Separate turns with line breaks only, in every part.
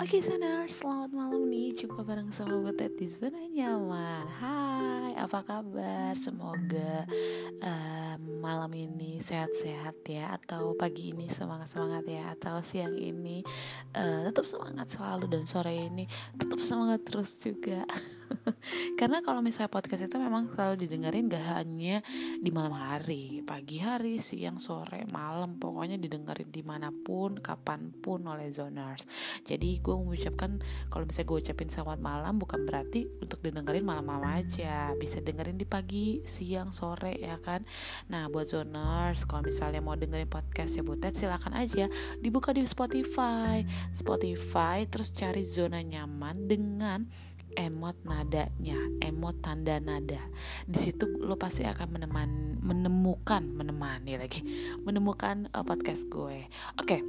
Oke okay, selamat malam nih. Jumpa bareng sama gue di zona nyaman. Hai, apa kabar? Semoga uh, malam ini sehat-sehat ya Atau pagi ini semangat-semangat ya Atau siang ini uh, tetap semangat selalu Dan sore ini tetap semangat terus juga Karena kalau misalnya podcast itu memang selalu didengerin gak hanya di malam hari Pagi hari, siang, sore, malam Pokoknya didengerin di mana pun, kapan pun oleh Zoners. Jadi gue mengucapkan kalau misalnya gue ucapin selamat malam bukan berarti untuk didengerin malam-malam aja. Bisa dengerin di pagi siang sore ya kan? Nah buat zoners kalau misalnya mau dengerin podcast ya butet silakan aja dibuka di Spotify. Spotify terus cari zona nyaman dengan emot nadanya, emot tanda nada. Di situ lo pasti akan meneman, menemukan, menemani lagi, menemukan uh, podcast gue. Oke. Okay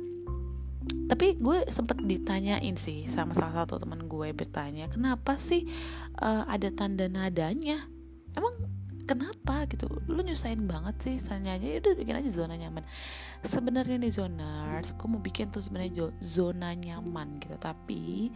tapi gue sempet ditanyain sih sama salah satu teman gue bertanya kenapa sih uh, ada tanda nadanya emang kenapa gitu? Lu nyusahin banget sih tanyanya ya udah bikin aja zona nyaman. Sebenarnya nih zoners gue mau bikin tuh sebenarnya zona nyaman gitu. Tapi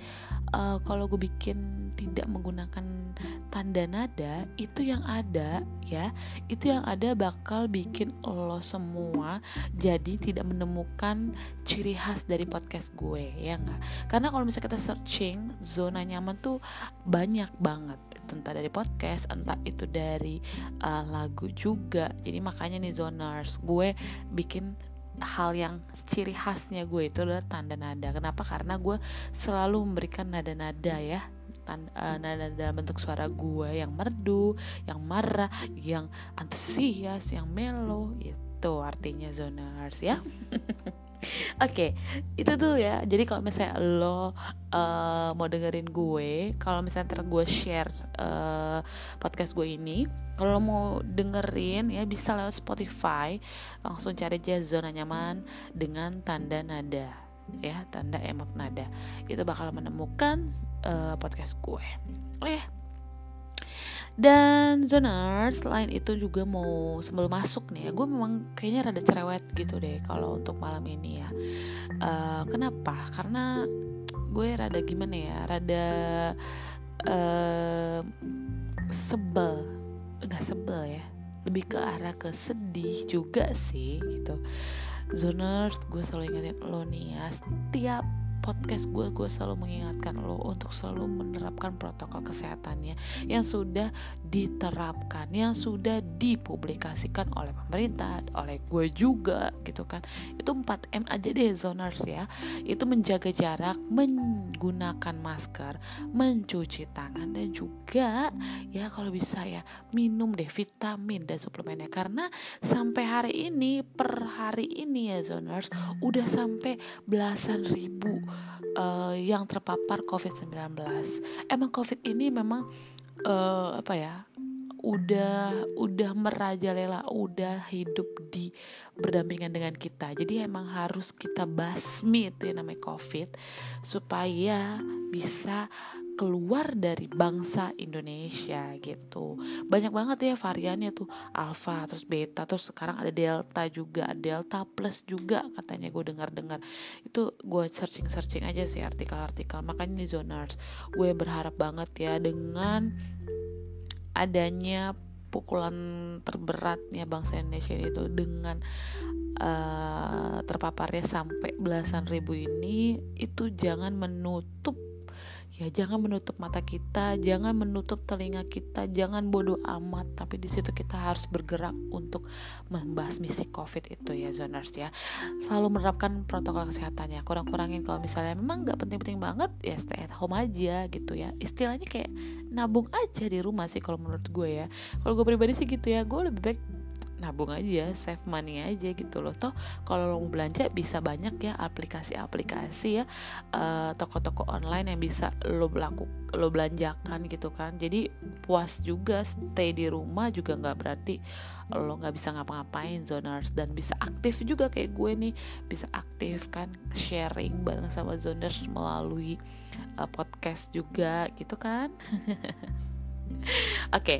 uh, kalau gue bikin tidak menggunakan tanda nada itu yang ada ya. Itu yang ada bakal bikin lo semua jadi tidak menemukan ciri khas dari podcast gue ya enggak karena kalau misalnya kita searching zona nyaman tuh banyak banget entah dari podcast entah itu dari uh, lagu juga. Jadi makanya nih zoners gue bikin hal yang ciri khasnya gue itu adalah tanda nada. Kenapa? Karena gue selalu memberikan nada-nada ya. Uh, nada-nada bentuk suara gue yang merdu yang marah yang antusias yang melo itu artinya zoners ya Oke, okay, itu tuh ya. Jadi kalau misalnya lo uh, mau dengerin gue, kalau misalnya ntar gue share uh, podcast gue ini, kalau mau dengerin ya bisa lewat Spotify, langsung cari aja zona nyaman dengan tanda nada ya, tanda emot nada. Itu bakal menemukan uh, podcast gue. Oh ya, dan zoners selain itu juga mau sebelum masuk nih ya gue memang kayaknya rada cerewet gitu deh kalau untuk malam ini ya. Uh, kenapa? Karena gue rada gimana ya rada uh, sebel nggak sebel ya lebih ke arah ke sedih juga sih gitu. Zoners gue selalu ingetin lo nih ya setiap podcast gue gue selalu mengingatkan lo untuk selalu menerapkan protokol kesehatannya yang sudah diterapkan yang sudah dipublikasikan oleh pemerintah oleh gue juga gitu kan. Itu 4M aja deh zoners ya. Itu menjaga jarak menggunakan masker mencuci tangan dan juga ya kalau bisa ya minum deh vitamin dan suplemennya. Karena sampai hari ini per hari ini ya zoners udah sampai belasan ribu uh, yang terpapar COVID-19. Emang COVID ini memang uh, apa ya? udah udah merajalela, udah hidup di berdampingan dengan kita. Jadi emang harus kita basmi itu yang namanya COVID supaya bisa keluar dari bangsa Indonesia gitu. Banyak banget ya variannya tuh. Alpha terus beta terus sekarang ada delta juga delta plus juga katanya gue dengar dengar itu gue searching searching aja sih artikel-artikel. Makanya nih zoners. Gue berharap banget ya dengan adanya pukulan terberatnya bangsa Indonesia itu dengan uh, terpaparnya sampai belasan ribu ini itu jangan menutup ya jangan menutup mata kita jangan menutup telinga kita jangan bodoh amat. Tapi di situ kita harus bergerak untuk membahas misi covid itu ya zoners ya. Selalu menerapkan protokol kesehatannya kurang-kurangin kalau misalnya memang nggak penting-penting banget ya stay at home aja gitu ya. Istilahnya kayak nabung aja di rumah sih kalau menurut gue ya. Kalau gue pribadi sih gitu ya gue lebih baik nabung aja save money aja gitu loh. Toh kalau lo mau belanja bisa banyak ya aplikasi-aplikasi ya uh, toko-toko online yang bisa lo belaku lo belanjakan gitu kan. Jadi puas juga stay di rumah juga nggak berarti lo nggak bisa ngapa-ngapain zoners dan bisa aktif juga kayak gue nih bisa aktif kan sharing bareng sama zoners melalui uh, podcast juga gitu kan Oke, okay,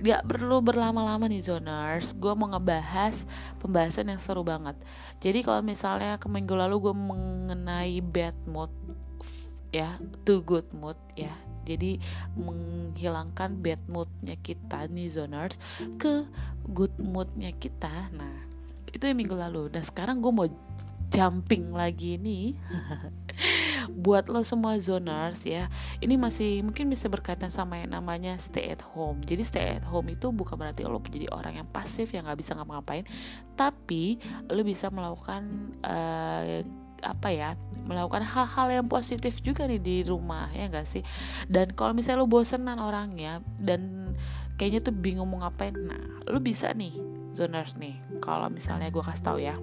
gak perlu berlama-lama nih zoners. Gue mau ngebahas pembahasan yang seru banget. Jadi kalau misalnya ke minggu lalu gue mengenai bad mood, ya to good mood ya jadi menghilangkan bad moodnya kita nih zoners ke good moodnya kita nah itu yang minggu lalu nah sekarang gue mau jumping lagi nih buat lo semua zoners ya ini masih mungkin bisa berkaitan sama yang namanya stay at home. Jadi stay at home itu bukan berarti lo menjadi orang yang pasif yang nggak bisa ngapa-ngapain tapi lo bisa melakukan uh, apa ya melakukan hal-hal yang positif juga nih di rumah ya gak sih? Dan kalau misalnya lo bosenan orangnya dan kayaknya tuh bingung mau ngapain nah lo bisa nih zoners nih kalau misalnya gue kasih tau ya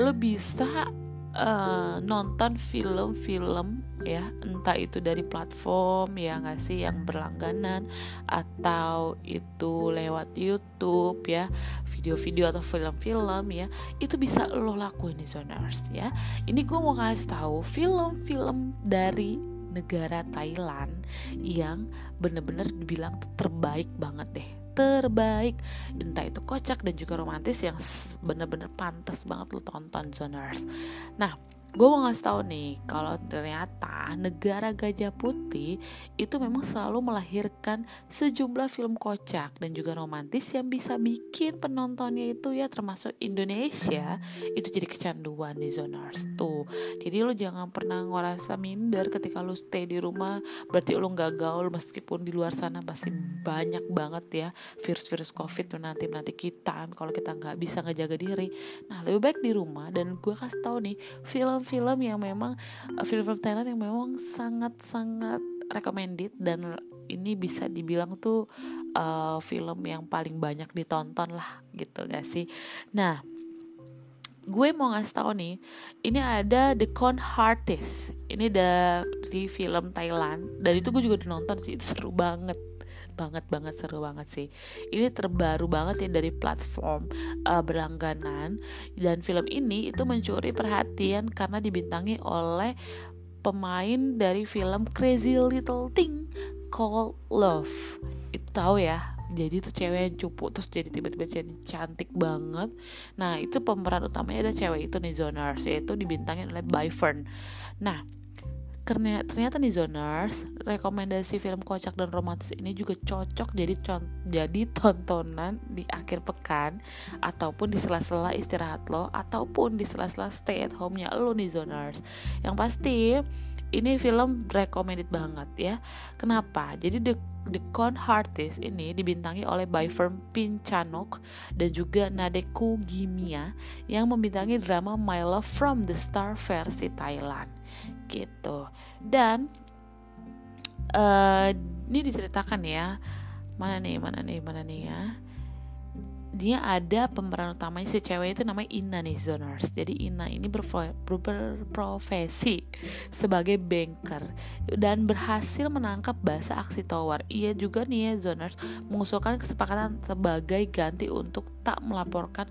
lo bisa uh, nonton film-film ya. Entah itu dari platform ya nggak sih yang berlangganan atau itu lewat YouTube ya. Video-video atau film-film ya. Itu bisa lo lakuin di Zoners ya. Ini gue mau kasih tahu film-film dari negara Thailand yang bener-bener dibilang terbaik banget deh terbaik. Entah itu kocak dan juga romantis yang bener-bener pantas banget lo tonton zoners. Nah gue mau ngasih tahu nih kalau ternyata negara gajah putih itu memang selalu melahirkan sejumlah film kocak dan juga romantis yang bisa bikin penontonnya itu ya termasuk Indonesia itu jadi kecanduan di zoners tuh jadi lo jangan pernah ngerasa minder ketika lo stay di rumah berarti lo nggak gaul meskipun di luar sana masih banyak banget ya virus-virus covid nanti nanti kita kalau kita nggak bisa ngejaga diri. Nah lebih baik di rumah dan gue kasih tahu nih film film-film yang memang eh, film-film Thailand yang memang sangat-sangat recommended dan ini bisa dibilang tuh uh, film yang paling banyak ditonton lah gitu gak sih? Nah gue mau ngasih tau nih ini ada The Con Artist. Ini dari film Thailand. Dan itu gue juga udah nonton sih itu seru banget banget banget seru banget sih. Ini terbaru banget ya dari platform uh, berlangganan. Dan film ini itu mencuri perhatian karena dibintangi oleh pemain dari film Crazy Little Thing Called Love. Itu tahu ya? Jadi itu cewek yang cupu terus jadi tiba-tiba jadi cantik banget. Nah itu pemeran utamanya ada cewek itu nih Zoners yaitu dibintangin oleh Byfern. Nah ternyata nih zoners rekomendasi film kocak dan romantis ini juga cocok jadi jadi tontonan di akhir pekan ataupun di sela-sela istirahat lo ataupun di sela-sela stay at home-nya lo nih zoners. Yang pasti ini film recommended banget ya. Kenapa? Jadi the The Con Artist ini dibintangi oleh Byfern Pinchanok dan juga Nadeku Gimia yang membintangi drama My Love from the Star versi Thailand gitu. Dan uh, ini diceritakan ya mana nih mana nih mana nih ya. Dia ada pemeran utamanya si cewek itu namanya Ina nih zoners. Jadi Ina ini berprofesi sebagai banker dan berhasil menangkap bahasa aksi tower. Ia juga nih ya zoners mengusulkan kesepakatan sebagai ganti untuk tak melaporkan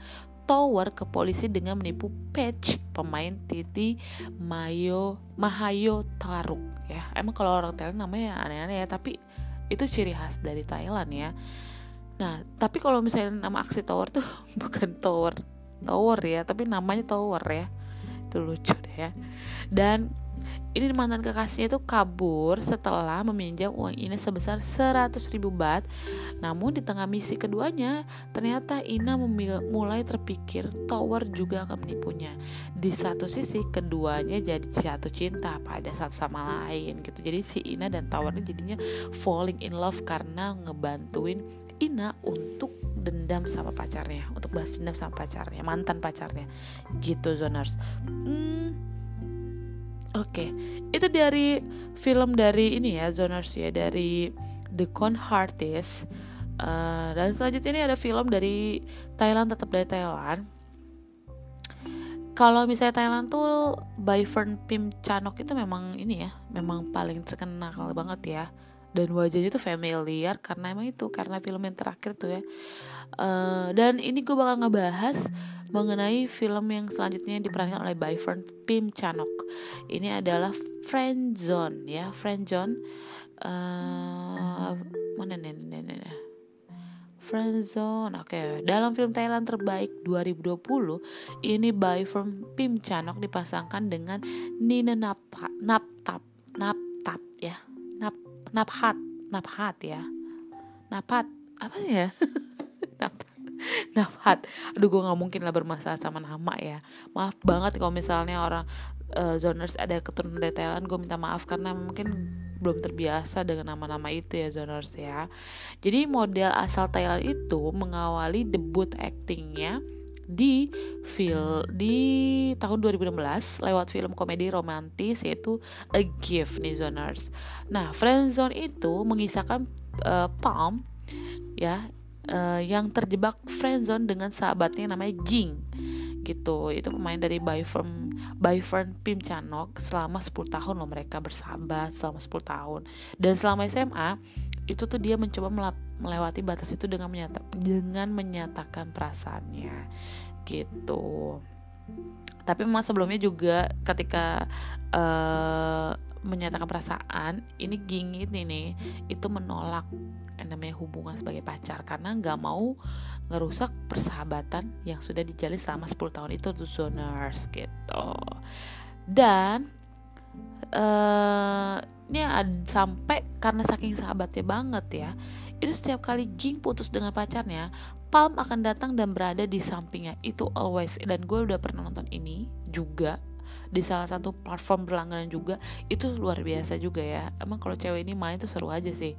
Tower ke polisi dengan menipu Patch pemain Titi Mayo Mahayo Taruk ya. Emang kalau orang Thailand namanya aneh-aneh ya tapi itu ciri khas dari Thailand ya. Nah tapi kalau misalnya nama aksi Tower tuh bukan Tower Tower ya tapi namanya Tower ya. Itu lucu deh ya. Dan ini mantan kekasihnya itu kabur setelah meminjam uang ini sebesar 100 ribu bat. Namun di tengah misi keduanya, ternyata Ina mulai terpikir Tower juga akan menipunya. Di satu sisi, keduanya jadi jatuh cinta pada satu sama lain gitu. Jadi si Ina dan Tower ini jadinya falling in love karena ngebantuin Ina untuk dendam sama pacarnya, untuk balas dendam sama pacarnya, mantan pacarnya, gitu zoners. Hmm, Oke, okay. itu dari film dari ini ya, Zoners ya, dari The Con Artist. Uh, dan selanjutnya ini ada film dari Thailand, tetap dari Thailand. Kalau misalnya Thailand tuh by Fern Pim Chanok itu memang ini ya, memang paling terkenal banget ya. Dan wajahnya tuh familiar karena emang itu karena film yang terakhir tuh ya. Uh, dan ini gue bakal ngebahas mengenai film yang selanjutnya yang diperankan oleh Byfern Pim Chanok. Ini adalah Friend Zone ya, Friend Zone. Uh, mana nih, nih, nih, nih. Friendzone. Oke, okay. dalam film Thailand terbaik 2020 ini by Pim Chanok dipasangkan dengan Nina Naphat, Naptap. Nap Naphat, Naphat ya. Naphat apa ya? Naphat. Naphat. Aduh gue gak mungkin lah bermasalah sama nama ya. Maaf banget kalau misalnya orang uh, zoners ada keturunan dari Thailand gue minta maaf karena mungkin belum terbiasa dengan nama-nama itu ya zoners ya jadi model asal Thailand itu mengawali debut aktingnya di film di tahun 2016 lewat film komedi romantis yaitu A Gift nih zoners. Nah, Friendzone itu mengisahkan uh, Palm ya uh, yang terjebak friendzone dengan sahabatnya namanya Jing gitu itu pemain dari Byfern Byfern Pim Chanok selama 10 tahun loh mereka bersahabat selama 10 tahun dan selama SMA itu tuh dia mencoba melewati batas itu dengan menyata dengan menyatakan perasaannya. Gitu. Tapi memang sebelumnya juga ketika uh, menyatakan perasaan ini Ging ini nih itu menolak namanya hubungan sebagai pacar. Karena nggak mau ngerusak persahabatan yang sudah dijalin selama 10 tahun itu tuh zoners gitu. Dan uh, ini sampai karena saking sahabatnya banget ya itu setiap kali Ging putus dengan pacarnya Palm akan datang dan berada di sampingnya. Itu always. Dan gue udah pernah nonton ini juga di salah satu platform berlangganan juga. Itu luar biasa juga ya. Emang kalau cewek ini main tuh seru aja sih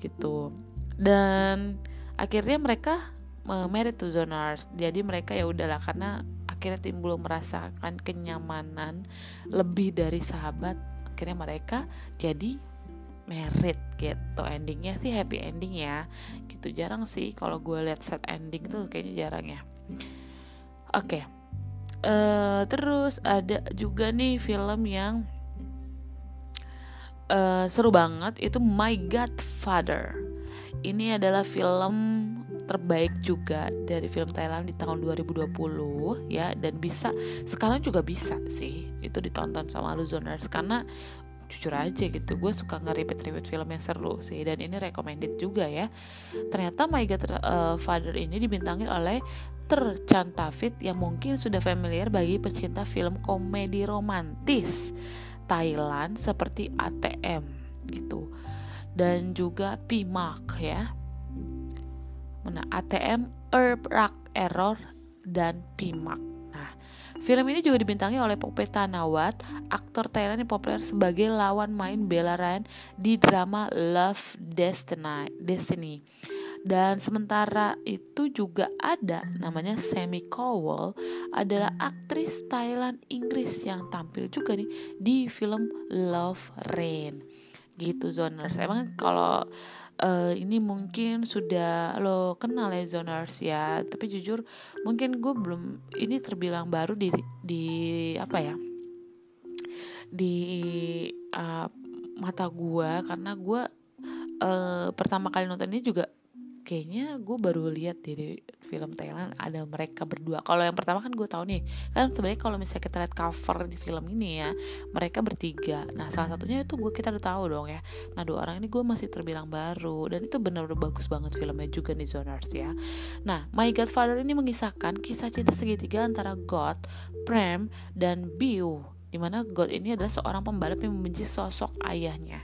gitu. Dan akhirnya mereka merit to zoners jadi mereka ya udahlah karena akhirnya tim belum merasakan kenyamanan lebih dari sahabat akhirnya mereka jadi merit gitu. Endingnya sih happy ending ya. Gitu jarang sih kalau gue lihat set ending tuh kayaknya jarang ya. Oke. Okay. uh, eh, terus ada juga nih film yang uh, seru banget itu My Godfather. Ini adalah film terbaik juga dari film Thailand di tahun 2020 ya. Dan bisa sekarang juga bisa sih itu ditonton sama Luzoners. Karena jujur aja gitu. Gue suka nge-repeat-repeat film yang seru sih dan ini recommended juga ya. Ternyata My God uh, Father ini dibintangi oleh Tercantavit yang mungkin sudah familiar bagi pecinta film komedi romantis Thailand seperti ATM gitu. Dan juga Pimak ya. Mana? ATM, Herb Rock Error, dan Pimak. Film ini juga dibintangi oleh Pope Tanawat, aktor Thailand yang populer sebagai lawan main Bella Ryan di drama Love Destiny. Destiny. Dan sementara itu juga ada namanya Semi Cowell adalah aktris Thailand Inggris yang tampil juga nih di film Love Rain gitu zoners emang kalau uh, ini mungkin sudah lo kenal ya zoners ya tapi jujur mungkin gue belum ini terbilang baru di di apa ya? Di uh, mata gue karena gue uh, pertama kali nonton ini juga kayaknya gue baru lihat di film Thailand ada mereka berdua. Kalau yang pertama kan gue tahu nih, kan sebenarnya kalau misalnya kita lihat cover di film ini ya, mereka bertiga. Nah salah satunya itu gue kita udah tahu dong ya. Nah dua orang ini gue masih terbilang baru dan itu benar-benar bagus banget filmnya juga nih Zoners ya. Nah My Godfather ini mengisahkan kisah cinta segitiga antara God, Prem, dan Biu di mana God ini adalah seorang pembalap yang membenci sosok ayahnya.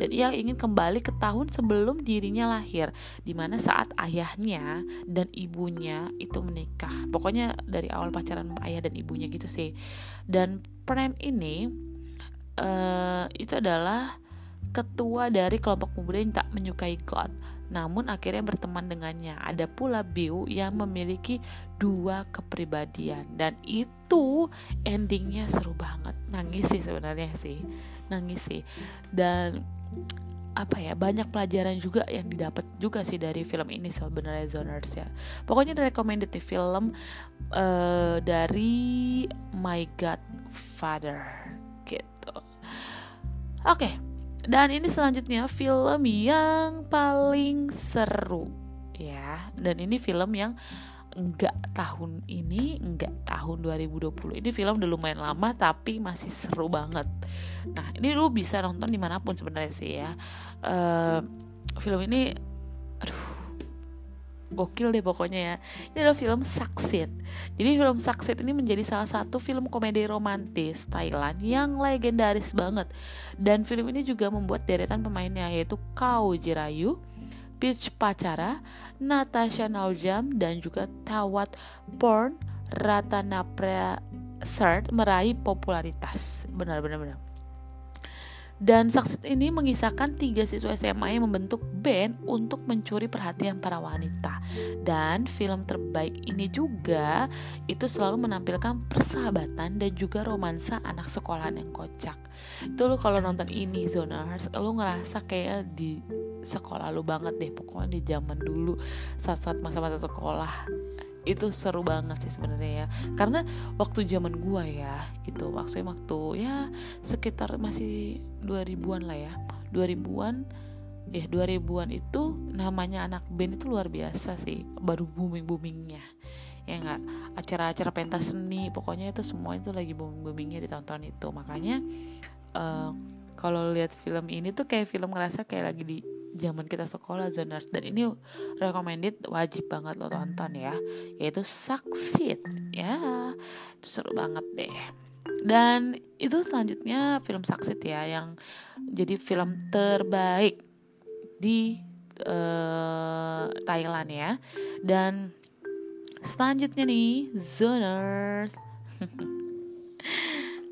Dan ia ingin kembali ke tahun sebelum dirinya lahir di mana saat ayahnya dan ibunya itu menikah. Pokoknya dari awal pacaran ayah dan ibunya gitu sih. Dan Prem ini uh, itu adalah ketua dari kelompok pemuda yang tak menyukai God namun akhirnya berteman dengannya. Ada pula Biu yang memiliki dua kepribadian dan itu endingnya seru banget. Nangis sih sebenarnya sih, nangis sih. Dan apa ya banyak pelajaran juga yang didapat juga sih dari film ini sebenarnya zoners ya pokoknya recommended film uh, dari My God Father gitu oke okay. Dan ini selanjutnya film yang paling seru ya. Dan ini film yang enggak tahun ini, enggak tahun 2020. Ini film udah lumayan lama tapi masih seru banget. Nah, ini lu bisa nonton di mana pun sebenarnya sih ya. Uh, film ini gokil deh pokoknya ya ini adalah film Succeed jadi film Succeed ini menjadi salah satu film komedi romantis Thailand yang legendaris banget dan film ini juga membuat deretan pemainnya yaitu Kau Jirayu Peach Pacara, Natasha Naujam, dan juga Tawat Porn Ratanapra Sert meraih popularitas. Benar-benar benar. Dan Succeed ini mengisahkan tiga siswa SMA yang membentuk band untuk mencuri perhatian para wanita. Dan film terbaik ini juga itu selalu menampilkan persahabatan dan juga romansa anak sekolahan yang kocak. Itu lo kalau nonton ini Zoners, lo ngerasa kayak di sekolah lu banget deh pokoknya di zaman dulu saat-saat masa-masa sekolah itu seru banget sih sebenarnya ya. Karena waktu zaman gua ya gitu maksudnya waktu ya sekitar masih 2000-an lah ya. 2000-an ya 2000-an itu namanya anak band itu luar biasa sih baru booming boomingnya ya nggak? Acara-acara pentas seni pokoknya itu semua itu lagi booming boomingnya ditonton itu. Makanya uh, kalau lihat film ini tuh kayak film ngerasa kayak lagi di zaman kita sekolah zoners. Dan ini recommended wajib banget lo tonton ya. Yaitu Succeed. Ya itu seru banget deh. Dan itu selanjutnya film Succeed ya yang jadi film terbaik di uh, Thailand ya. Dan selanjutnya nih zoners.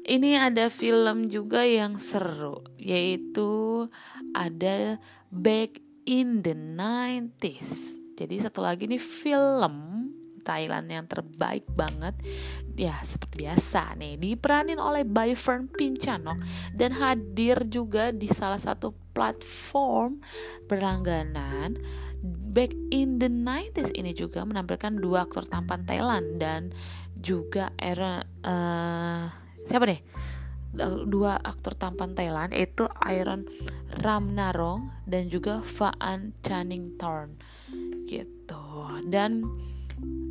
Ini ada film juga yang seru yaitu ada Back in the 90s. Jadi satu lagi nih film Thailand yang terbaik banget. Ya seperti biasa nih diperanin oleh Byfern Pinchanok dan hadir juga di salah satu platform berlangganan. Back in the 90s ini juga menampilkan dua aktor tampan Thailand dan juga era uh, siapa deh dua aktor tampan Thailand yaitu Iron Ramnarong dan juga Faan Channing Thorn gitu. Dan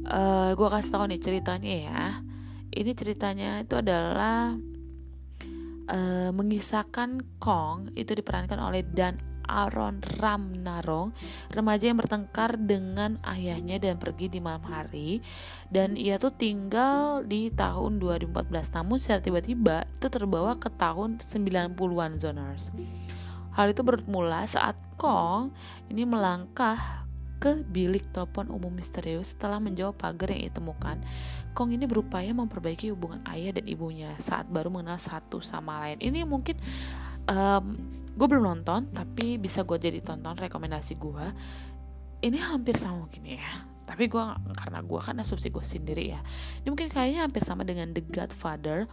uh, eh, gue kasih tahu nih ceritanya ya. Ini ceritanya itu adalah uh, mengisahkan Kong itu diperankan oleh Dan Aaron Ramnarong, remaja yang bertengkar dengan ayahnya dan pergi di malam hari. Dan ia tuh tinggal di tahun 2014. Namun secara tiba-tiba itu terbawa ke tahun 90-an zoners. Hal itu bermula saat Kong ini melangkah ke bilik telepon umum misterius setelah menjawab pagar yang ditemukan. Kong ini berupaya memperbaiki hubungan ayah dan ibunya saat baru mengenal satu sama lain. Ini mungkin um, gue belum nonton tapi bisa gue jadi tonton rekomendasi gue ini hampir sama mungkin ya tapi gue karena gue kan asumsi gue sendiri ya. Ini mungkin kayaknya hampir sama dengan The Godfather.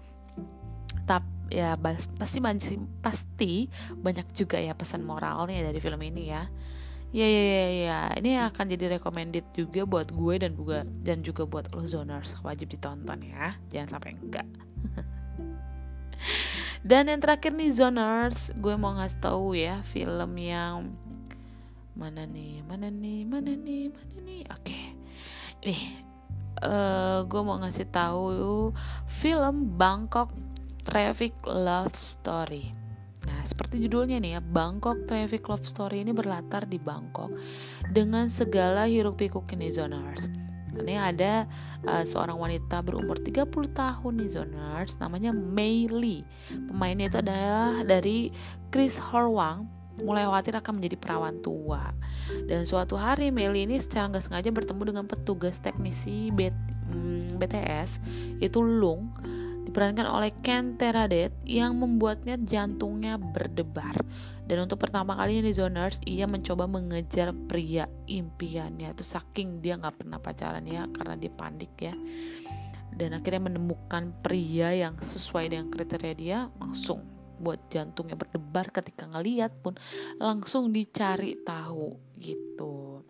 Tapi ya pasti pasti banyak juga ya pesan moralnya dari film ini ya. Ya ya ya ya. Ini akan jadi recommended juga buat gue dan juga dan juga buat lo zoners wajib ditonton ya. Jangan sampai enggak Dan yang terakhir nih Zoners, gue mau ngasih tahu ya film yang mana nih, mana nih, mana nih, mana nih. Oke, okay. nih uh, gue mau ngasih tahu film Bangkok Traffic Love Story. Nah, seperti judulnya nih ya, Bangkok Traffic Love Story ini berlatar di Bangkok dengan segala hiruk pikuk ini zoners ini ada uh, seorang wanita berumur 30 tahun nih zoners namanya Mei Lee. Pemainnya itu adalah dari Chris Horwang mulai khawatir akan menjadi perawan tua. Dan suatu hari Mei ini secara nggak sengaja bertemu dengan petugas teknisi BTS hmm, itu Lung diperankan oleh Ken Teradet yang membuatnya jantungnya berdebar. Dan untuk pertama kalinya di Zoners, ia mencoba mengejar pria impiannya. Itu saking dia nggak pernah pacaran ya, karena dia panik ya. Dan akhirnya menemukan pria yang sesuai dengan kriteria dia, langsung buat jantungnya berdebar ketika ngeliat pun langsung dicari tahu gitu.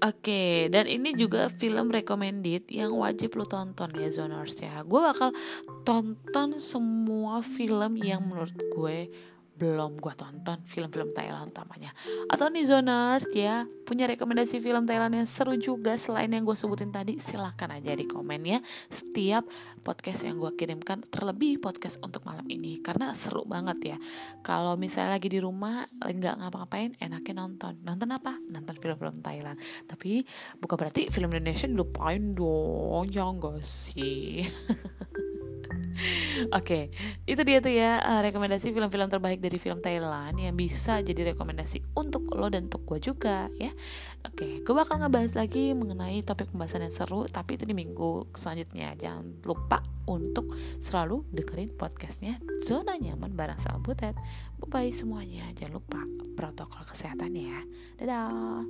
Oke, okay, dan ini juga film recommended yang wajib lo tonton ya Zoners ya. Gue bakal tonton semua film yang menurut gue belum gue tonton film-film Thailand utamanya. Atau nih zoners ya. Punya rekomendasi film Thailand yang seru juga. Selain yang gue sebutin tadi silahkan aja di komen ya. Setiap podcast yang gue kirimkan terlebih podcast untuk malam ini. Karena seru banget ya. Kalau misalnya lagi di rumah nggak ngapa-ngapain enaknya nonton. Nonton apa? Nonton film-film Thailand. Tapi bukan berarti film Indonesia dilupain dong. Ya enggak sih Oke, okay, itu dia tuh ya uh, rekomendasi film-film terbaik dari film Thailand yang bisa jadi rekomendasi untuk lo dan untuk gue juga ya. Oke, okay, gue bakal ngebahas lagi mengenai topik pembahasan yang seru, tapi itu di minggu selanjutnya. Jangan lupa untuk selalu dengerin podcastnya Zona Nyaman bareng sama Butet. Bye bye semuanya, jangan lupa protokol kesehatan ya. Dadah.